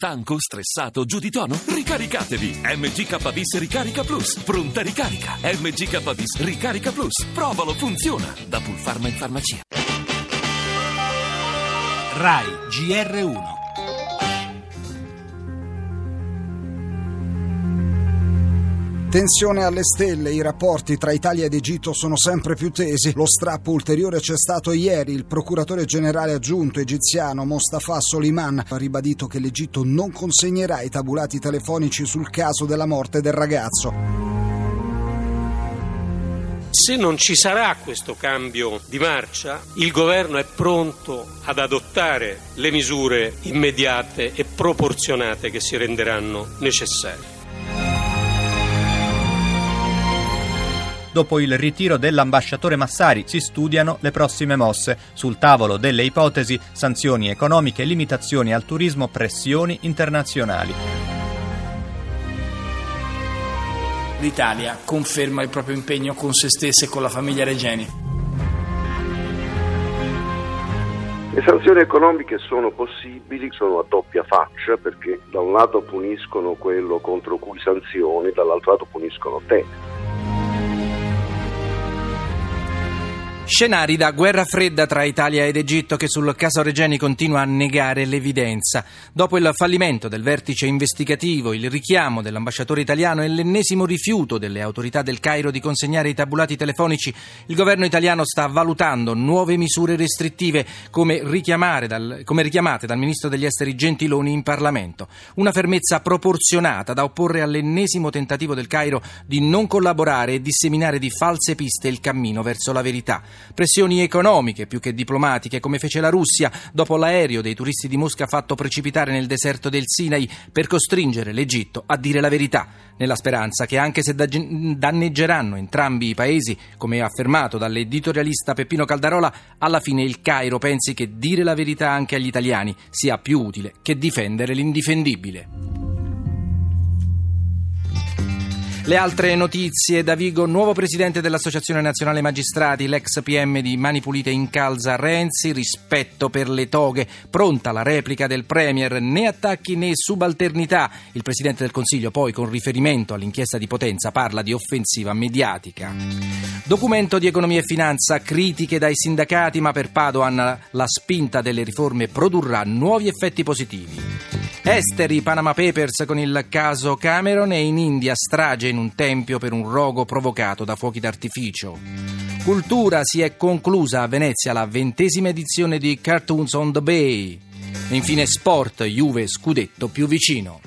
Stanco, stressato, giù di tono? Ricaricatevi! MGKBIS Ricarica Plus. Pronta ricarica. MGKBIS Ricarica Plus. Provalo, funziona. Da Pulpharma in farmacia. RAI GR1 Tensione alle stelle, i rapporti tra Italia ed Egitto sono sempre più tesi. Lo strappo ulteriore c'è stato ieri. Il procuratore generale aggiunto egiziano Mostafa Soliman ha ribadito che l'Egitto non consegnerà i tabulati telefonici sul caso della morte del ragazzo. Se non ci sarà questo cambio di marcia, il governo è pronto ad adottare le misure immediate e proporzionate che si renderanno necessarie. Dopo il ritiro dell'ambasciatore Massari si studiano le prossime mosse. Sul tavolo delle ipotesi sanzioni economiche, limitazioni al turismo, pressioni internazionali. L'Italia conferma il proprio impegno con se stessa e con la famiglia Regeni. Le sanzioni economiche sono possibili, sono a doppia faccia perché da un lato puniscono quello contro cui sanzioni, dall'altro lato puniscono te. Scenari da guerra fredda tra Italia ed Egitto che sul caso Regeni continua a negare l'evidenza. Dopo il fallimento del vertice investigativo, il richiamo dell'ambasciatore italiano e l'ennesimo rifiuto delle autorità del Cairo di consegnare i tabulati telefonici, il governo italiano sta valutando nuove misure restrittive come, dal, come richiamate dal ministro degli esteri Gentiloni in Parlamento. Una fermezza proporzionata da opporre all'ennesimo tentativo del Cairo di non collaborare e disseminare di false piste il cammino verso la verità. Pressioni economiche più che diplomatiche, come fece la Russia dopo l'aereo dei turisti di Mosca fatto precipitare nel deserto del Sinai per costringere l'Egitto a dire la verità, nella speranza che anche se danneggeranno entrambi i paesi, come affermato dall'editorialista Peppino Caldarola, alla fine il Cairo pensi che dire la verità anche agli italiani sia più utile che difendere l'indifendibile. Le altre notizie da Vigo, nuovo presidente dell'Associazione Nazionale Magistrati, l'ex PM di Mani Pulite incalza Renzi, rispetto per le toghe, pronta la replica del Premier, né attacchi né subalternità. Il Presidente del Consiglio poi con riferimento all'inchiesta di Potenza parla di offensiva mediatica. Documento di economia e finanza, critiche dai sindacati, ma per Padoan la spinta delle riforme produrrà nuovi effetti positivi. Esteri, Panama Papers con il caso Cameron e in India strage in un tempio per un rogo provocato da fuochi d'artificio. Cultura si è conclusa a Venezia la ventesima edizione di Cartoons on the Bay. E infine sport, Juve, scudetto più vicino.